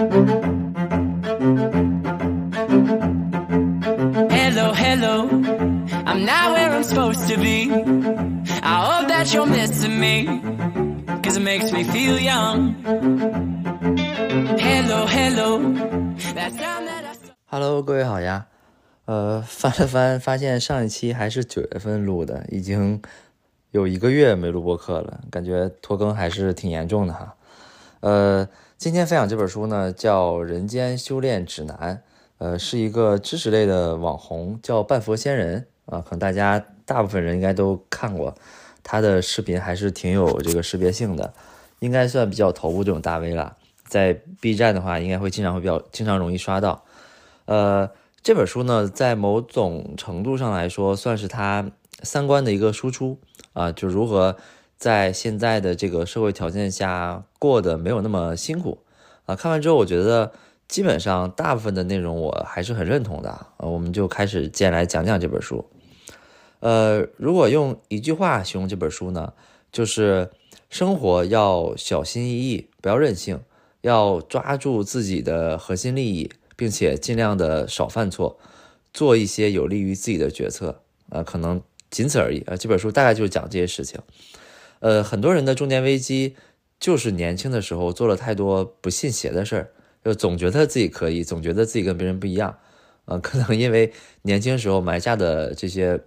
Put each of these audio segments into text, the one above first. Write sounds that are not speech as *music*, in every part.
Hello, hello, I'm not where I'm supposed to be. I hope that you're missing me, cause it makes me feel young. Hello, hello, that sound that I saw. Hello，各位好呀。呃，翻了翻，发现上一期还是九月份录的，已经有一个月没录播客了，感觉拖更还是挺严重的哈。呃，今天分享这本书呢，叫《人间修炼指南》，呃，是一个知识类的网红，叫半佛仙人啊，可能大家大部分人应该都看过他的视频，还是挺有这个识别性的，应该算比较头部这种大 V 了。在 B 站的话，应该会经常会比较经常容易刷到。呃，这本书呢，在某种程度上来说，算是他三观的一个输出啊，就如何在现在的这个社会条件下过得没有那么辛苦啊。看完之后，我觉得基本上大部分的内容我还是很认同的啊。我们就开始接下来讲讲这本书。呃，如果用一句话形容这本书呢，就是生活要小心翼翼，不要任性，要抓住自己的核心利益。并且尽量的少犯错，做一些有利于自己的决策，呃，可能仅此而已啊。这本书大概就是讲这些事情。呃，很多人的中年危机就是年轻的时候做了太多不信邪的事儿，就总觉得自己可以，总觉得自己跟别人不一样，呃，可能因为年轻时候埋下的这些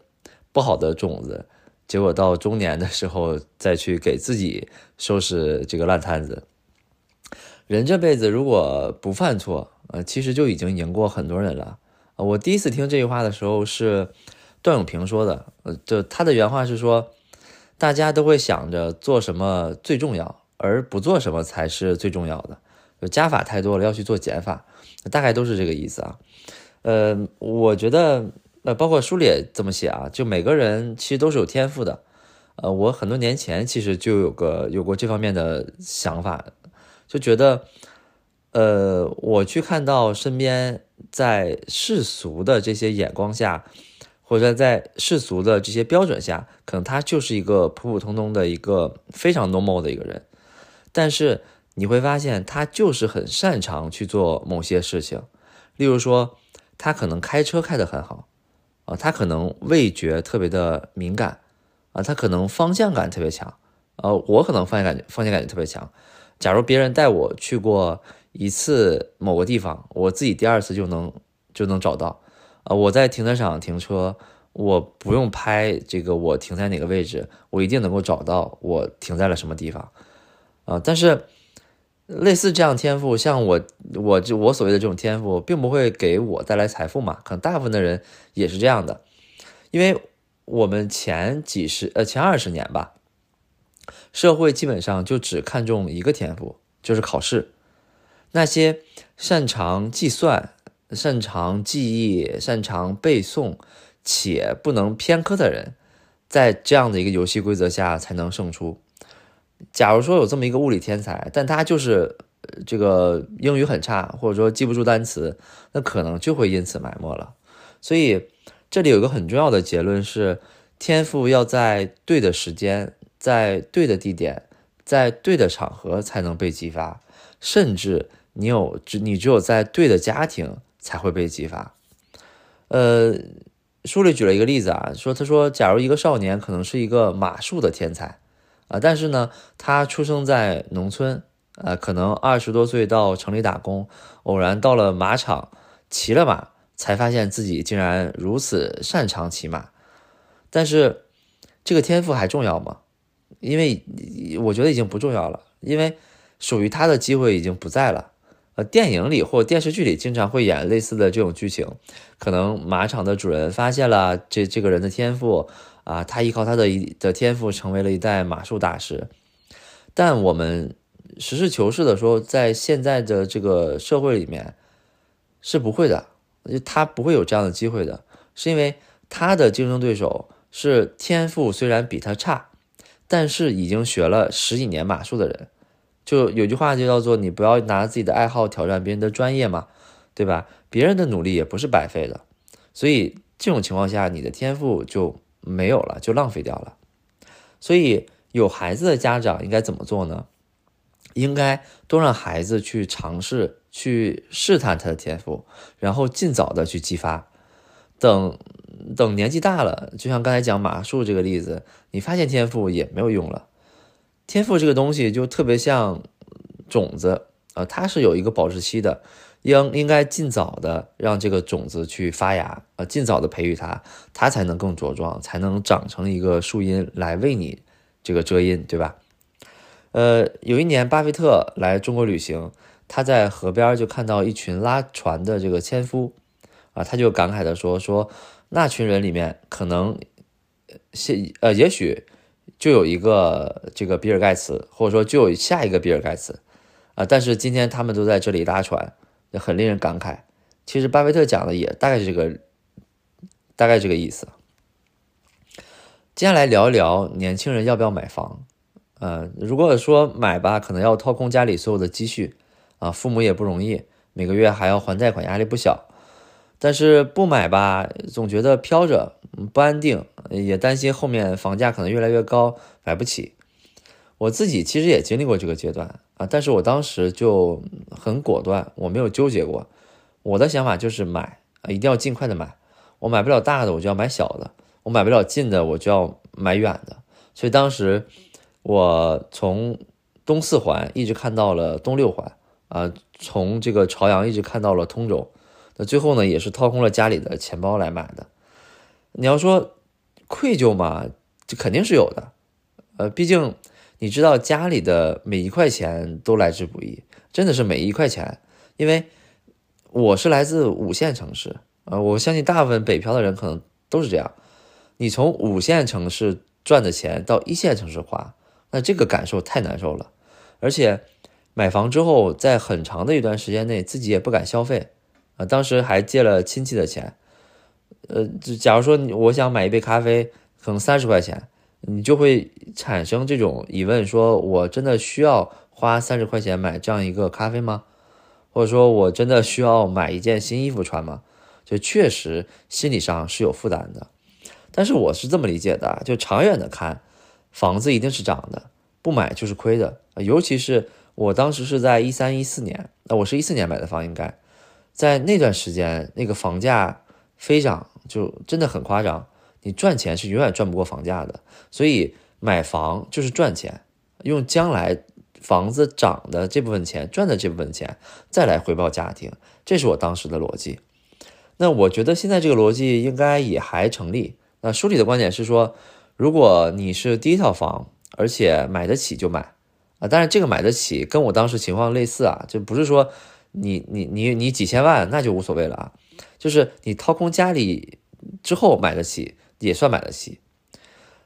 不好的种子，结果到中年的时候再去给自己收拾这个烂摊子。人这辈子如果不犯错，呃，其实就已经赢过很多人了。呃，我第一次听这句话的时候是段永平说的，呃，就他的原话是说，大家都会想着做什么最重要，而不做什么才是最重要的。就加法太多了，要去做减法，大概都是这个意思啊。呃，我觉得，呃，包括书里也这么写啊，就每个人其实都是有天赋的。呃，我很多年前其实就有个有过这方面的想法。就觉得，呃，我去看到身边在世俗的这些眼光下，或者在世俗的这些标准下，可能他就是一个普普通通的一个非常 normal 的一个人，但是你会发现他就是很擅长去做某些事情，例如说，他可能开车开得很好，啊，他可能味觉特别的敏感，啊，他可能方向感特别强，呃，我可能方向感觉方向感觉特别强。假如别人带我去过一次某个地方，我自己第二次就能就能找到。啊，我在停车场停车，我不用拍这个我停在哪个位置，我一定能够找到我停在了什么地方。啊，但是类似这样天赋，像我我就我所谓的这种天赋，并不会给我带来财富嘛？可能大部分的人也是这样的，因为我们前几十呃前二十年吧。社会基本上就只看重一个天赋，就是考试。那些擅长计算、擅长记忆、擅长背诵且不能偏科的人，在这样的一个游戏规则下才能胜出。假如说有这么一个物理天才，但他就是这个英语很差，或者说记不住单词，那可能就会因此埋没了。所以这里有一个很重要的结论是：天赋要在对的时间。在对的地点，在对的场合才能被激发，甚至你有只你只有在对的家庭才会被激发。呃，书里举了一个例子啊，说他说，假如一个少年可能是一个马术的天才啊，但是呢，他出生在农村，呃，可能二十多岁到城里打工，偶然到了马场骑了马，才发现自己竟然如此擅长骑马。但是这个天赋还重要吗？因为我觉得已经不重要了，因为属于他的机会已经不在了。呃，电影里或电视剧里经常会演类似的这种剧情，可能马场的主人发现了这这个人的天赋啊，他依靠他的一的天赋成为了一代马术大师。但我们实事求是的说，在现在的这个社会里面是不会的，他不会有这样的机会的，是因为他的竞争对手是天赋虽然比他差。但是已经学了十几年马术的人，就有句话就叫做“你不要拿自己的爱好挑战别人的专业嘛，对吧？别人的努力也不是白费的，所以这种情况下，你的天赋就没有了，就浪费掉了。所以有孩子的家长应该怎么做呢？应该多让孩子去尝试去试探他的天赋，然后尽早的去激发。等等年纪大了，就像刚才讲马术这个例子，你发现天赋也没有用了。天赋这个东西就特别像种子啊，它是有一个保质期的，应应该尽早的让这个种子去发芽啊，尽早的培育它，它才能更茁壮，才能长成一个树荫来为你这个遮阴，对吧？呃，有一年巴菲特来中国旅行，他在河边就看到一群拉船的这个纤夫。啊，他就感慨的说：“说那群人里面可能，现呃，也许就有一个这个比尔盖茨，或者说就有下一个比尔盖茨，啊，但是今天他们都在这里拉船，很令人感慨。其实巴菲特讲的也大概是这个，大概这个意思。接下来聊一聊年轻人要不要买房。呃，如果说买吧，可能要掏空家里所有的积蓄，啊，父母也不容易，每个月还要还贷款，压力不小。”但是不买吧，总觉得飘着不安定，也担心后面房价可能越来越高，买不起。我自己其实也经历过这个阶段啊，但是我当时就很果断，我没有纠结过。我的想法就是买啊，一定要尽快的买。我买不了大的，我就要买小的；我买不了近的，我就要买远的。所以当时我从东四环一直看到了东六环啊，从这个朝阳一直看到了通州。那最后呢，也是掏空了家里的钱包来买的。你要说愧疚嘛，这肯定是有的。呃，毕竟你知道家里的每一块钱都来之不易，真的是每一块钱。因为我是来自五线城市，呃，我相信大部分北漂的人可能都是这样。你从五线城市赚的钱到一线城市花，那这个感受太难受了。而且买房之后，在很长的一段时间内，自己也不敢消费。啊，当时还借了亲戚的钱，呃，就假如说我想买一杯咖啡，可能三十块钱，你就会产生这种疑问：说我真的需要花三十块钱买这样一个咖啡吗？或者说我真的需要买一件新衣服穿吗？就确实心理上是有负担的。但是我是这么理解的：就长远的看，房子一定是涨的，不买就是亏的。尤其是我当时是在一三一四年，那我是一四年买的房，应该。在那段时间，那个房价飞涨，就真的很夸张。你赚钱是永远赚不过房价的，所以买房就是赚钱，用将来房子涨的这部分钱赚的这部分钱再来回报家庭，这是我当时的逻辑。那我觉得现在这个逻辑应该也还成立。那书里的观点是说，如果你是第一套房，而且买得起就买啊。当然，这个买得起跟我当时情况类似啊，就不是说。你你你你几千万那就无所谓了啊，就是你掏空家里之后买得起也算买得起，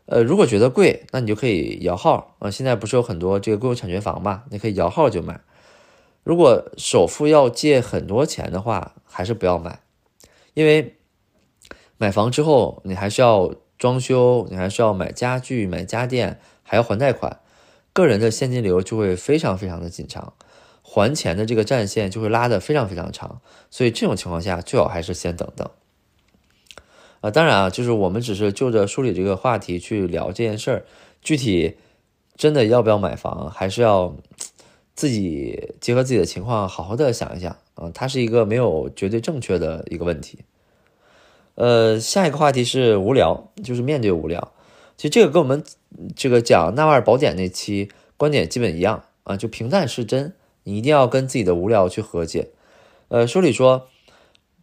呃，如果觉得贵，那你就可以摇号啊。现在不是有很多这个共有产权房嘛，你可以摇号就买。如果首付要借很多钱的话，还是不要买，因为买房之后你还需要装修，你还需要买家具、买家电，还要还贷款，个人的现金流就会非常非常的紧张。还钱的这个战线就会拉得非常非常长，所以这种情况下最好还是先等等。啊，当然啊，就是我们只是就着梳理这个话题去聊这件事儿，具体真的要不要买房，还是要自己结合自己的情况好好的想一想啊。它是一个没有绝对正确的一个问题。呃，下一个话题是无聊，就是面对无聊。其实这个跟我们这个讲纳瓦尔宝典那期观点基本一样啊，就平淡是真。你一定要跟自己的无聊去和解。呃，书里说，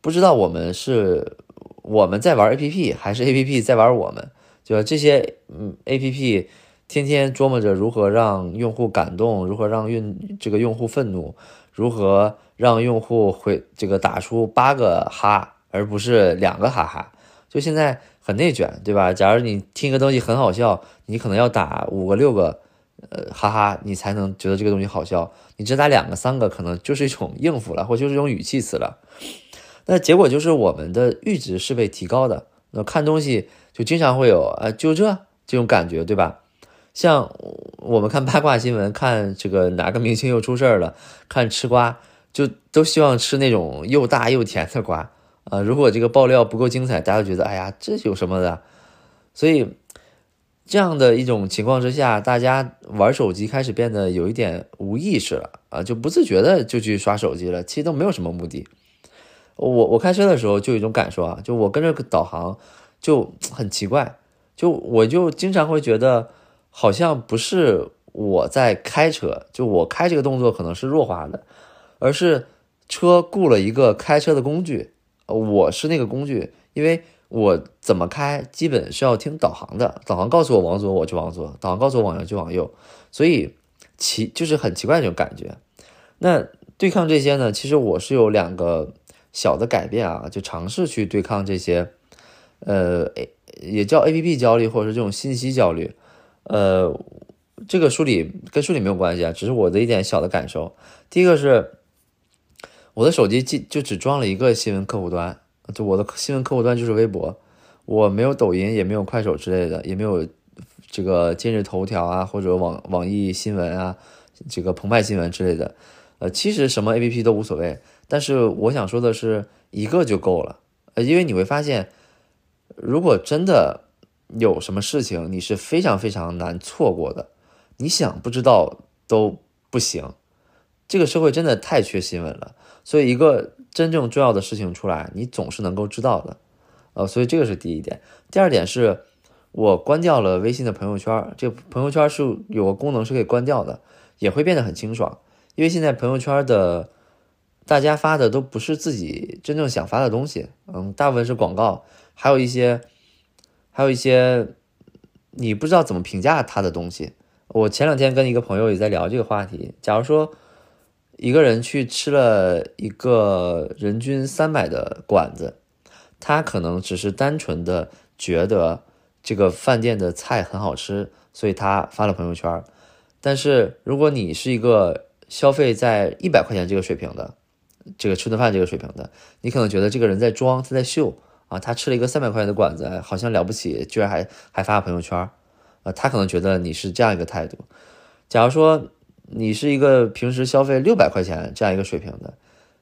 不知道我们是我们在玩 A P P，还是 A P P 在玩我们？就这些嗯 A P P 天天琢磨着如何让用户感动，如何让用这个用户愤怒，如何让用户回这个打出八个哈，而不是两个哈哈。就现在很内卷，对吧？假如你听一个东西很好笑，你可能要打五个六个。呃，哈哈，你才能觉得这个东西好笑。你只打两个、三个，可能就是一种应付了，或就是一种语气词了。那结果就是我们的阈值是被提高的。那看东西就经常会有，呃，就这这种感觉，对吧？像我们看八卦新闻，看这个哪个明星又出事儿了，看吃瓜，就都希望吃那种又大又甜的瓜啊。如果这个爆料不够精彩，大家觉得，哎呀，这有什么的？所以。这样的一种情况之下，大家玩手机开始变得有一点无意识了啊，就不自觉的就去刷手机了，其实都没有什么目的。我我开车的时候就有一种感受啊，就我跟着导航就很奇怪，就我就经常会觉得好像不是我在开车，就我开这个动作可能是弱化的，而是车雇了一个开车的工具，我是那个工具，因为。我怎么开，基本是要听导航的。导航告诉我往左，我就往左；导航告诉我往右，就往右。所以奇就是很奇怪那种感觉。那对抗这些呢？其实我是有两个小的改变啊，就尝试去对抗这些，呃，也叫 A P P 焦虑，或者是这种信息焦虑。呃，这个梳理跟梳理没有关系啊，只是我的一点小的感受。第一个是，我的手机就就只装了一个新闻客户端。就我的新闻客户端就是微博，我没有抖音，也没有快手之类的，也没有这个今日头条啊，或者网网易新闻啊，这个澎湃新闻之类的。呃，其实什么 APP 都无所谓，但是我想说的是，一个就够了。呃，因为你会发现，如果真的有什么事情，你是非常非常难错过的，你想不知道都不行。这个社会真的太缺新闻了，所以一个。真正重要的事情出来，你总是能够知道的，呃，所以这个是第一点。第二点是，我关掉了微信的朋友圈，这朋友圈是有个功能是可以关掉的，也会变得很清爽。因为现在朋友圈的大家发的都不是自己真正想发的东西，嗯，大部分是广告，还有一些，还有一些你不知道怎么评价他的东西。我前两天跟一个朋友也在聊这个话题，假如说。一个人去吃了一个人均三百的馆子，他可能只是单纯的觉得这个饭店的菜很好吃，所以他发了朋友圈。但是如果你是一个消费在一百块钱这个水平的，这个吃顿饭这个水平的，你可能觉得这个人在装，他在秀啊，他吃了一个三百块钱的馆子，好像了不起，居然还还发朋友圈，啊，他可能觉得你是这样一个态度。假如说。你是一个平时消费六百块钱这样一个水平的，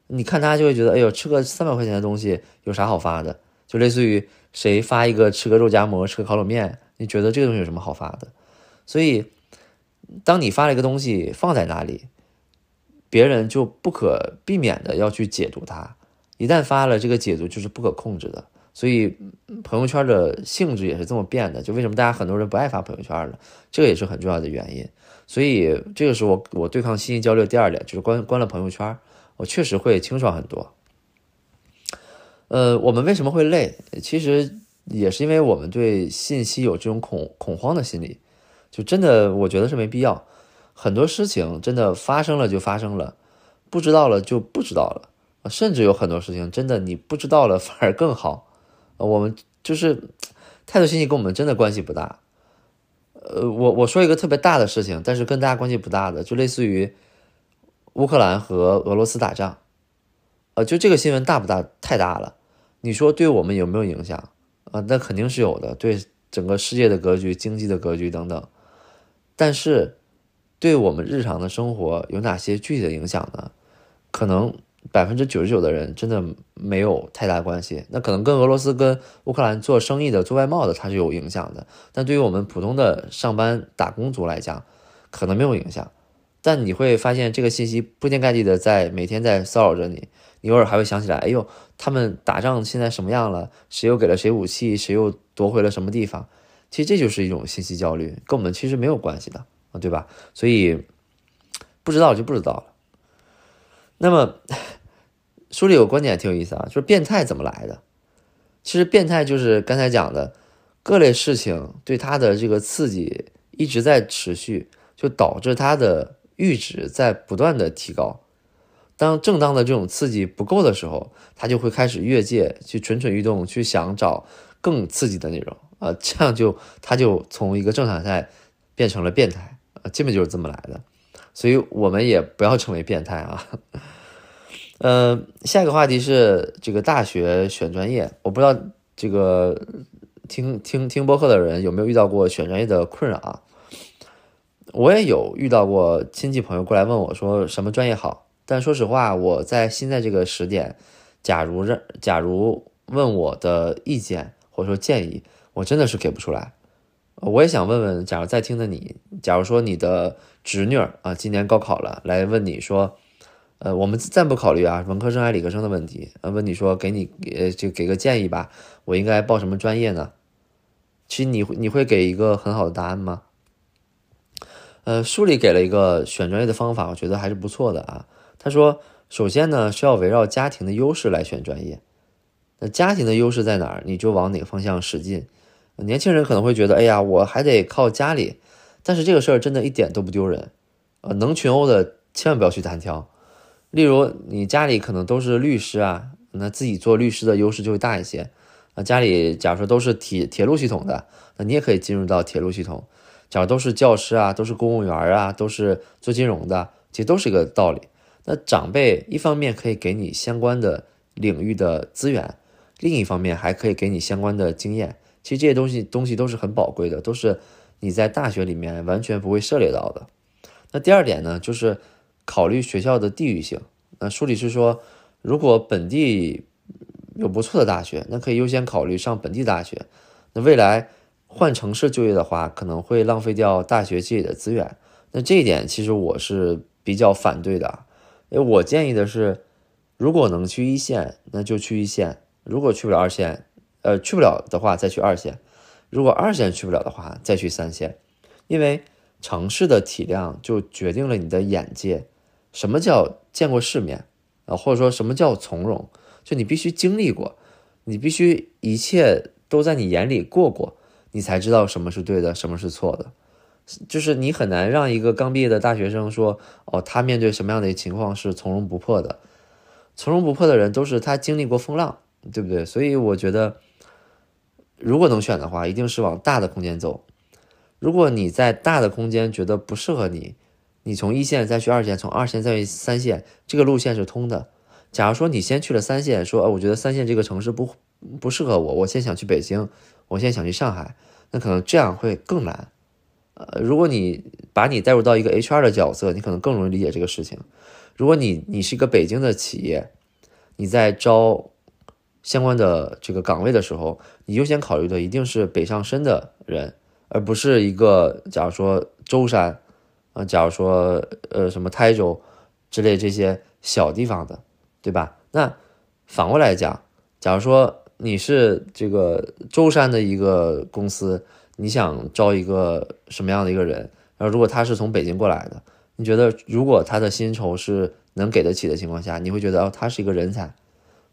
你看他就会觉得，哎呦，吃个三百块钱的东西有啥好发的？就类似于谁发一个吃个肉夹馍、吃个烤冷面，你觉得这个东西有什么好发的？所以，当你发了一个东西放在那里，别人就不可避免的要去解读它。一旦发了，这个解读就是不可控制的。所以，朋友圈的性质也是这么变的。就为什么大家很多人不爱发朋友圈了？这个也是很重要的原因。所以这个是我我对抗信息焦虑第二点，就是关关了朋友圈，我确实会清爽很多。呃，我们为什么会累？其实也是因为我们对信息有这种恐恐慌的心理，就真的我觉得是没必要。很多事情真的发生了就发生了，不知道了就不知道了，甚至有很多事情真的你不知道了反而更好。我们就是太多信息跟我们真的关系不大。呃，我我说一个特别大的事情，但是跟大家关系不大的，就类似于乌克兰和俄罗斯打仗，呃，就这个新闻大不大？太大了。你说对我们有没有影响？啊，那肯定是有的，对整个世界的格局、经济的格局等等。但是对我们日常的生活有哪些具体的影响呢？可能。百分之九十九的人真的没有太大关系，那可能跟俄罗斯跟乌克兰做生意的、做外贸的，它是有影响的。但对于我们普通的上班打工族来讲，可能没有影响。但你会发现，这个信息铺天盖地的在每天在骚扰着你，你偶尔还会想起来，哎呦，他们打仗现在什么样了？谁又给了谁武器？谁又夺回了什么地方？其实这就是一种信息焦虑，跟我们其实没有关系的啊，对吧？所以不知道就不知道了。那么，书里有个观点挺有意思啊，就是变态怎么来的？其实变态就是刚才讲的各类事情对他的这个刺激一直在持续，就导致他的阈值在不断的提高。当正当的这种刺激不够的时候，他就会开始越界，去蠢蠢欲动，去想找更刺激的内容啊，这样就他就从一个正常态变成了变态啊，基本就是这么来的。所以我们也不要成为变态啊。呃，下一个话题是这个大学选专业，我不知道这个听听听播客的人有没有遇到过选专业的困扰啊？我也有遇到过亲戚朋友过来问我说什么专业好，但说实话，我在现在这个时点，假如让假如问我的意见或者说建议，我真的是给不出来。我也想问问，假如在听的你，假如说你的侄女啊，今年高考了，来问你说，呃，我们暂不考虑啊，文科生还是理科生的问题，呃，问你说，给你呃，就给个建议吧，我应该报什么专业呢？其实你你会给一个很好的答案吗？呃，书里给了一个选专业的方法，我觉得还是不错的啊。他说，首先呢是要围绕家庭的优势来选专业，那家庭的优势在哪儿，你就往哪个方向使劲。年轻人可能会觉得，哎呀，我还得靠家里，但是这个事儿真的一点都不丢人。呃，能群殴的千万不要去单挑。例如，你家里可能都是律师啊，那自己做律师的优势就会大一些。啊，家里假如说都是铁铁路系统的，那你也可以进入到铁路系统。假如都是教师啊，都是公务员啊，都是做金融的，其实都是一个道理。那长辈一方面可以给你相关的领域的资源，另一方面还可以给你相关的经验。其实这些东西东西都是很宝贵的，都是你在大学里面完全不会涉猎到的。那第二点呢，就是考虑学校的地域性。那书里是说，如果本地有不错的大学，那可以优先考虑上本地大学。那未来。换城市就业的话，可能会浪费掉大学积累的资源。那这一点其实我是比较反对的。因为我建议的是，如果能去一线，那就去一线；如果去不了二线，呃，去不了的话再去二线；如果二线去不了的话，再去三线。因为城市的体量就决定了你的眼界。什么叫见过世面啊？或者说什么叫从容？就你必须经历过，你必须一切都在你眼里过过。你才知道什么是对的，什么是错的，就是你很难让一个刚毕业的大学生说，哦，他面对什么样的情况是从容不迫的。从容不迫的人都是他经历过风浪，对不对？所以我觉得，如果能选的话，一定是往大的空间走。如果你在大的空间觉得不适合你，你从一线再去二线，从二线再去三线，这个路线是通的。假如说你先去了三线，说呃，我觉得三线这个城市不不适合我，我先想去北京。我现在想去上海，那可能这样会更难。呃，如果你把你带入到一个 HR 的角色，你可能更容易理解这个事情。如果你你是一个北京的企业，你在招相关的这个岗位的时候，你优先考虑的一定是北上深的人，而不是一个假如说舟山啊，假如说呃什么台州之类这些小地方的，对吧？那反过来讲，假如说。你是这个舟山的一个公司，你想招一个什么样的一个人？然后如果他是从北京过来的，你觉得如果他的薪酬是能给得起的情况下，你会觉得哦，他是一个人才，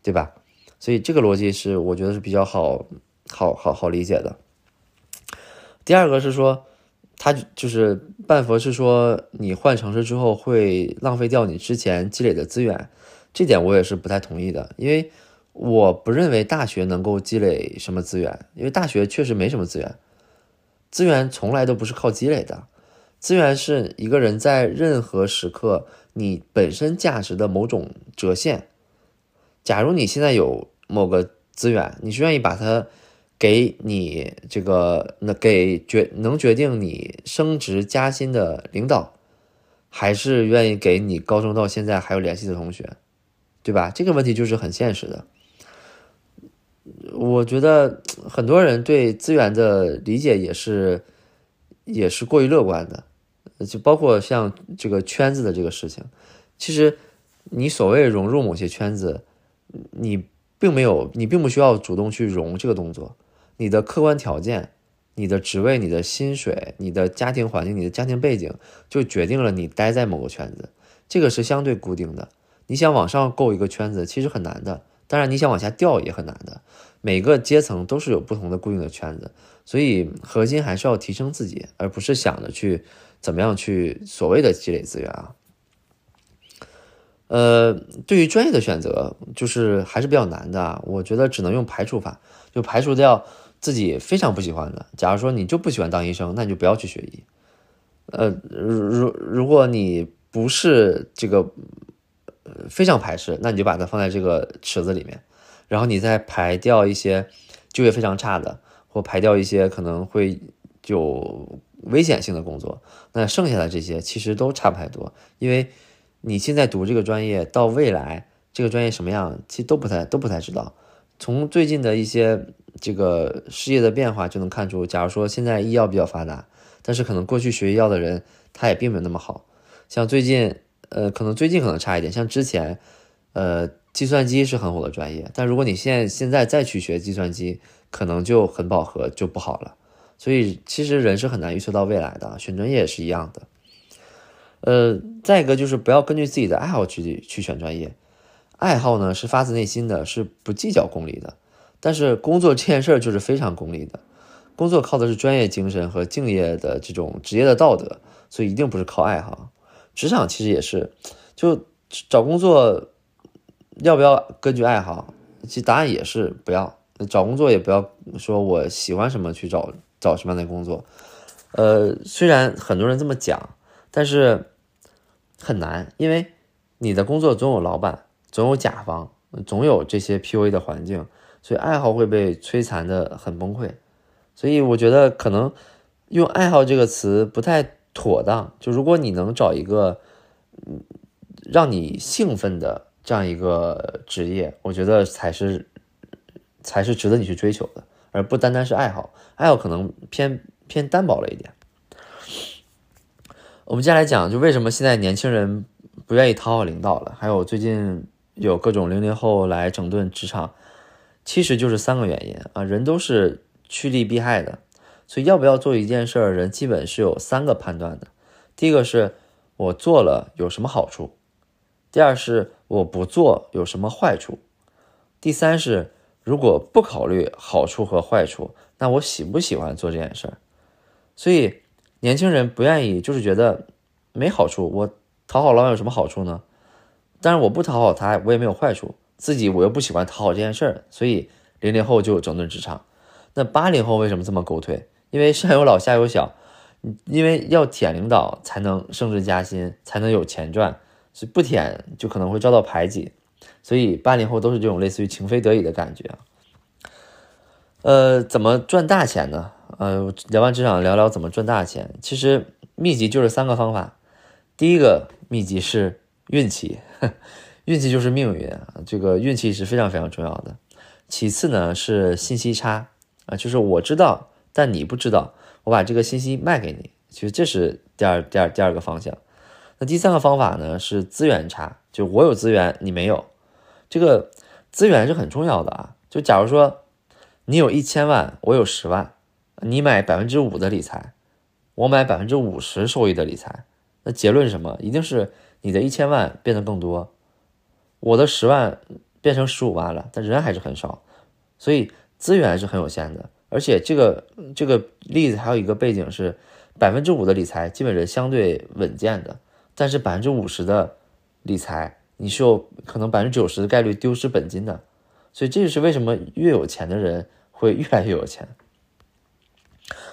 对吧？所以这个逻辑是我觉得是比较好好好好理解的。第二个是说，他就是半佛是说你换城市之后会浪费掉你之前积累的资源，这点我也是不太同意的，因为。我不认为大学能够积累什么资源，因为大学确实没什么资源，资源从来都不是靠积累的，资源是一个人在任何时刻你本身价值的某种折现。假如你现在有某个资源，你是愿意把它给你这个那给决能决定你升职加薪的领导，还是愿意给你高中到现在还有联系的同学，对吧？这个问题就是很现实的。我觉得很多人对资源的理解也是，也是过于乐观的，就包括像这个圈子的这个事情。其实，你所谓融入某些圈子，你并没有，你并不需要主动去融这个动作。你的客观条件、你的职位、你的薪水、你的家庭环境、你的家庭背景，就决定了你待在某个圈子。这个是相对固定的。你想往上够一个圈子，其实很难的。当然，你想往下掉也很难的。每个阶层都是有不同的固定的圈子，所以核心还是要提升自己，而不是想着去怎么样去所谓的积累资源啊。呃，对于专业的选择，就是还是比较难的。我觉得只能用排除法，就排除掉自己非常不喜欢的。假如说你就不喜欢当医生，那你就不要去学医。呃，如如果你不是这个。非常排斥，那你就把它放在这个池子里面，然后你再排掉一些就业非常差的，或排掉一些可能会有危险性的工作。那剩下的这些其实都差不太多，因为你现在读这个专业，到未来这个专业什么样，其实都不太都不太知道。从最近的一些这个事业的变化就能看出，假如说现在医药比较发达，但是可能过去学医药的人他也并没有那么好。像最近，呃，可能最近可能差一点。像之前，呃，计算机是很火的专业，但如果你现在现在再去学计算机，可能就很饱和，就不好了。所以其实人是很难预测到未来的，选专业也是一样的。呃，再一个就是不要根据自己的爱好去去选专业，爱好呢是发自内心的，是不计较功利的。但是工作这件事儿就是非常功利的，工作靠的是专业精神和敬业的这种职业的道德，所以一定不是靠爱好。职场其实也是，就找工作要不要根据爱好？其实答案也是不要。找工作也不要说我喜欢什么去找找什么样的工作。呃，虽然很多人这么讲，但是很难，因为你的工作总有老板，总有甲方，总有这些 PUA 的环境。所以爱好会被摧残的很崩溃，所以我觉得可能用爱好这个词不太妥当。就如果你能找一个嗯让你兴奋的这样一个职业，我觉得才是才是值得你去追求的，而不单单是爱好。爱好可能偏偏单薄了一点。我们接下来讲，就为什么现在年轻人不愿意讨好领导了？还有最近有各种零零后来整顿职场。其实就是三个原因啊，人都是趋利避害的，所以要不要做一件事儿，人基本是有三个判断的。第一个是我做了有什么好处，第二是我不做有什么坏处，第三是如果不考虑好处和坏处，那我喜不喜欢做这件事儿？所以年轻人不愿意，就是觉得没好处，我讨好老板有什么好处呢？但是我不讨好他，我也没有坏处。自己我又不喜欢讨好这件事儿，所以零零后就整顿职场。那八零后为什么这么狗腿？因为上有老下有小，因为要舔领导才能升职加薪，才能有钱赚，所以不舔就可能会遭到排挤。所以八零后都是这种类似于情非得已的感觉。呃，怎么赚大钱呢？呃，聊完职场，聊聊怎么赚大钱。其实秘籍就是三个方法。第一个秘籍是运气。运气就是命运啊，这个运气是非常非常重要的。其次呢是信息差啊，就是我知道，但你不知道，我把这个信息卖给你，其实这是第二第二第二个方向。那第三个方法呢是资源差，就我有资源你没有，这个资源是很重要的啊。就假如说你有一千万，我有十万，你买百分之五的理财，我买百分之五十收益的理财，那结论是什么？一定是你的一千万变得更多。我的十万变成十五万了，但人还是很少，所以资源是很有限的。而且这个这个例子还有一个背景是，百分之五的理财基本是相对稳健的，但是百分之五十的理财你是有可能百分之九十的概率丢失本金的。所以这就是为什么越有钱的人会越来越有钱。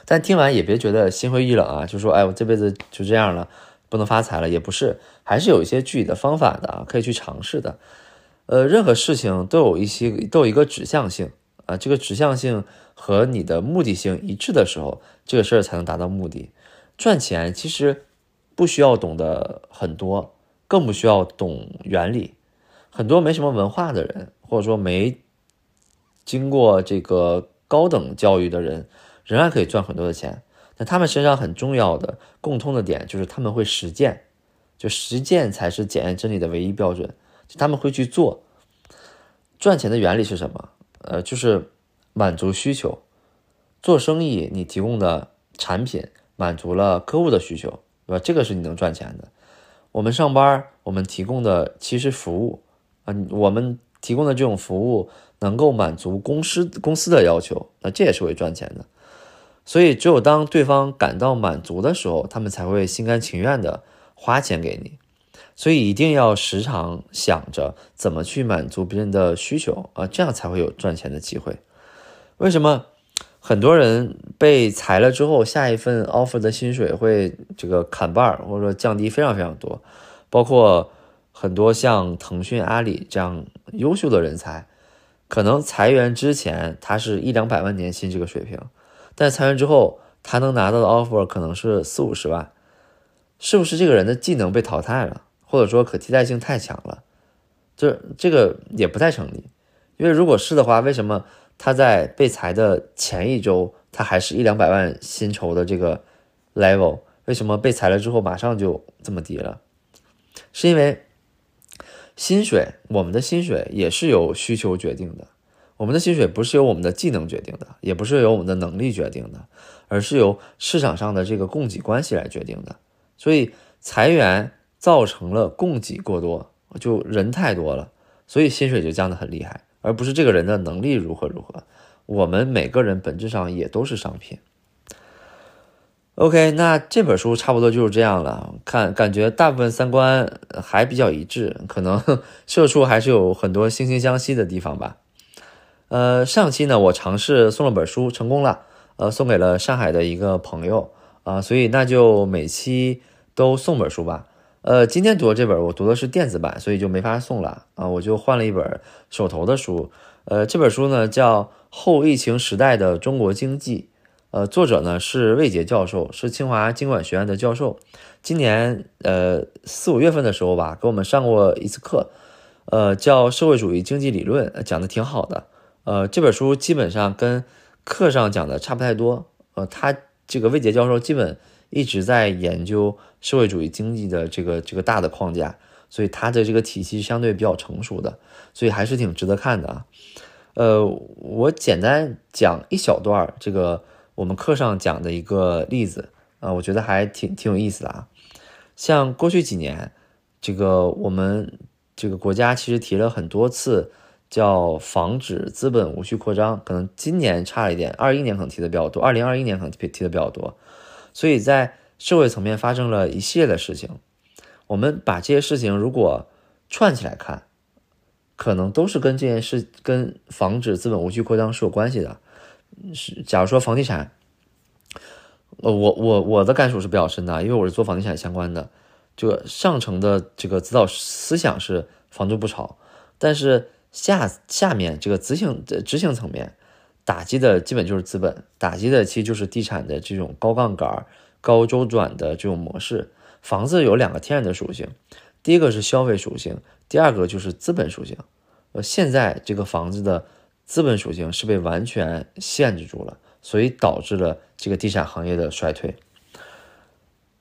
但听完也别觉得心灰意冷啊，就说哎，我这辈子就这样了。不能发财了，也不是，还是有一些具体的方法的，可以去尝试的。呃，任何事情都有一些都有一个指向性啊，这个指向性和你的目的性一致的时候，这个事儿才能达到目的。赚钱其实不需要懂得很多，更不需要懂原理。很多没什么文化的人，或者说没经过这个高等教育的人，仍然可以赚很多的钱。那他们身上很重要的共通的点就是他们会实践，就实践才是检验真理的唯一标准。就他们会去做。赚钱的原理是什么？呃，就是满足需求。做生意，你提供的产品满足了客户的需求，对吧？这个是你能赚钱的。我们上班，我们提供的其实服务啊，我们提供的这种服务能够满足公司公司的要求，那这也是会赚钱的。所以，只有当对方感到满足的时候，他们才会心甘情愿的花钱给你。所以，一定要时常想着怎么去满足别人的需求啊，这样才会有赚钱的机会。为什么很多人被裁了之后，下一份 offer 的薪水会这个砍半儿或者说降低非常非常多？包括很多像腾讯、阿里这样优秀的人才，可能裁员之前他是一两百万年薪这个水平。但裁员之后，他能拿到的 offer 可能是四五十万，是不是这个人的技能被淘汰了，或者说可替代性太强了？这这个也不太成立，因为如果是的话，为什么他在被裁的前一周，他还是一两百万薪酬的这个 level，为什么被裁了之后马上就这么低了？是因为薪水，我们的薪水也是由需求决定的。我们的薪水不是由我们的技能决定的，也不是由我们的能力决定的，而是由市场上的这个供给关系来决定的。所以裁员造成了供给过多，就人太多了，所以薪水就降得很厉害，而不是这个人的能力如何如何。我们每个人本质上也都是商品。OK，那这本书差不多就是这样了。看，感觉大部分三观还比较一致，可能 *laughs* 社畜还是有很多惺惺相惜的地方吧。呃，上期呢，我尝试送了本书，成功了，呃，送给了上海的一个朋友啊，所以那就每期都送本书吧。呃，今天读的这本我读的是电子版，所以就没法送了啊，我就换了一本手头的书。呃，这本书呢叫《后疫情时代的中国经济》。呃，作者呢是魏杰教授，是清华经管学院的教授。今年呃四五月份的时候吧，给我们上过一次课，呃，叫社会主义经济理论，讲的挺好的。呃，这本书基本上跟课上讲的差不太多。呃，他这个魏杰教授基本一直在研究社会主义经济的这个这个大的框架，所以他的这个体系相对比较成熟的，所以还是挺值得看的啊。呃，我简单讲一小段这个。我们课上讲的一个例子啊，我觉得还挺挺有意思的啊。像过去几年，这个我们这个国家其实提了很多次，叫防止资本无序扩张。可能今年差了一点，二一年可能提的比较多，二零二一年可能提提的比较多。所以在社会层面发生了一系列的事情。我们把这些事情如果串起来看，可能都是跟这件事跟防止资本无序扩张是有关系的。是，假如说房地产，呃，我我我的感触是比较深的，因为我是做房地产相关的。这个上层的这个指导思想是房住不炒，但是下下面这个执行的执行层面打击的基本就是资本，打击的其实就是地产的这种高杠杆、高周转的这种模式。房子有两个天然的属性，第一个是消费属性，第二个就是资本属性。呃，现在这个房子的。资本属性是被完全限制住了，所以导致了这个地产行业的衰退。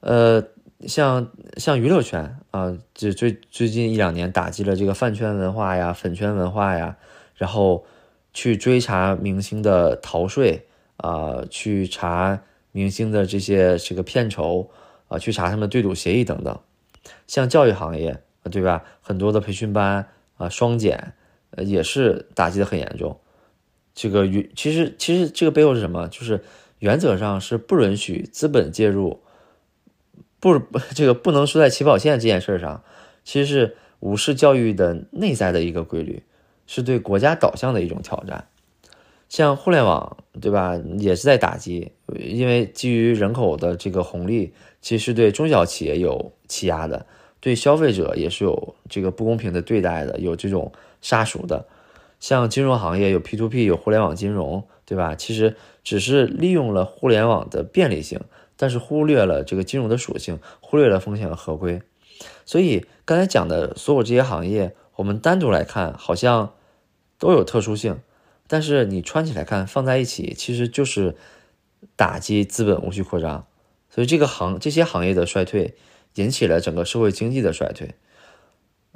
呃，像像娱乐圈啊，这最最近一两年打击了这个饭圈文化呀、粉圈文化呀，然后去追查明星的逃税啊，去查明星的这些这个片酬啊，去查他们对赌协议等等。像教育行业对吧？很多的培训班啊，双减。呃，也是打击的很严重。这个与其实其实这个背后是什么？就是原则上是不允许资本介入，不 *laughs* 这个不能输在起跑线这件事上，其实是无视教育的内在的一个规律，是对国家导向的一种挑战。像互联网，对吧？也是在打击，因为基于人口的这个红利，其实对中小企业有欺压的，对消费者也是有这个不公平的对待的，有这种。杀熟的，像金融行业有 P to P，有互联网金融，对吧？其实只是利用了互联网的便利性，但是忽略了这个金融的属性，忽略了风险和合规。所以刚才讲的所有这些行业，我们单独来看好像都有特殊性，但是你穿起来看，放在一起，其实就是打击资本无序扩张。所以这个行这些行业的衰退，引起了整个社会经济的衰退。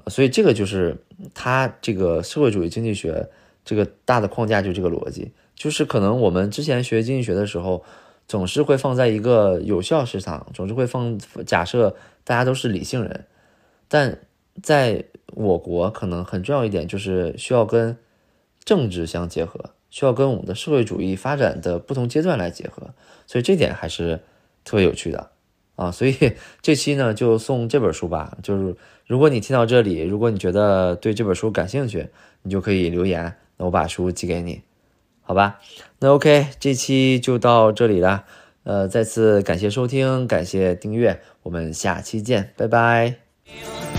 所以这个就是它这个社会主义经济学这个大的框架，就这个逻辑，就是可能我们之前学经济学的时候，总是会放在一个有效市场，总是会放假设大家都是理性人，但在我国可能很重要一点就是需要跟政治相结合，需要跟我们的社会主义发展的不同阶段来结合，所以这点还是特别有趣的。啊，所以这期呢就送这本书吧。就是如果你听到这里，如果你觉得对这本书感兴趣，你就可以留言，那我把书寄给你，好吧？那 OK，这期就到这里了。呃，再次感谢收听，感谢订阅，我们下期见，拜拜。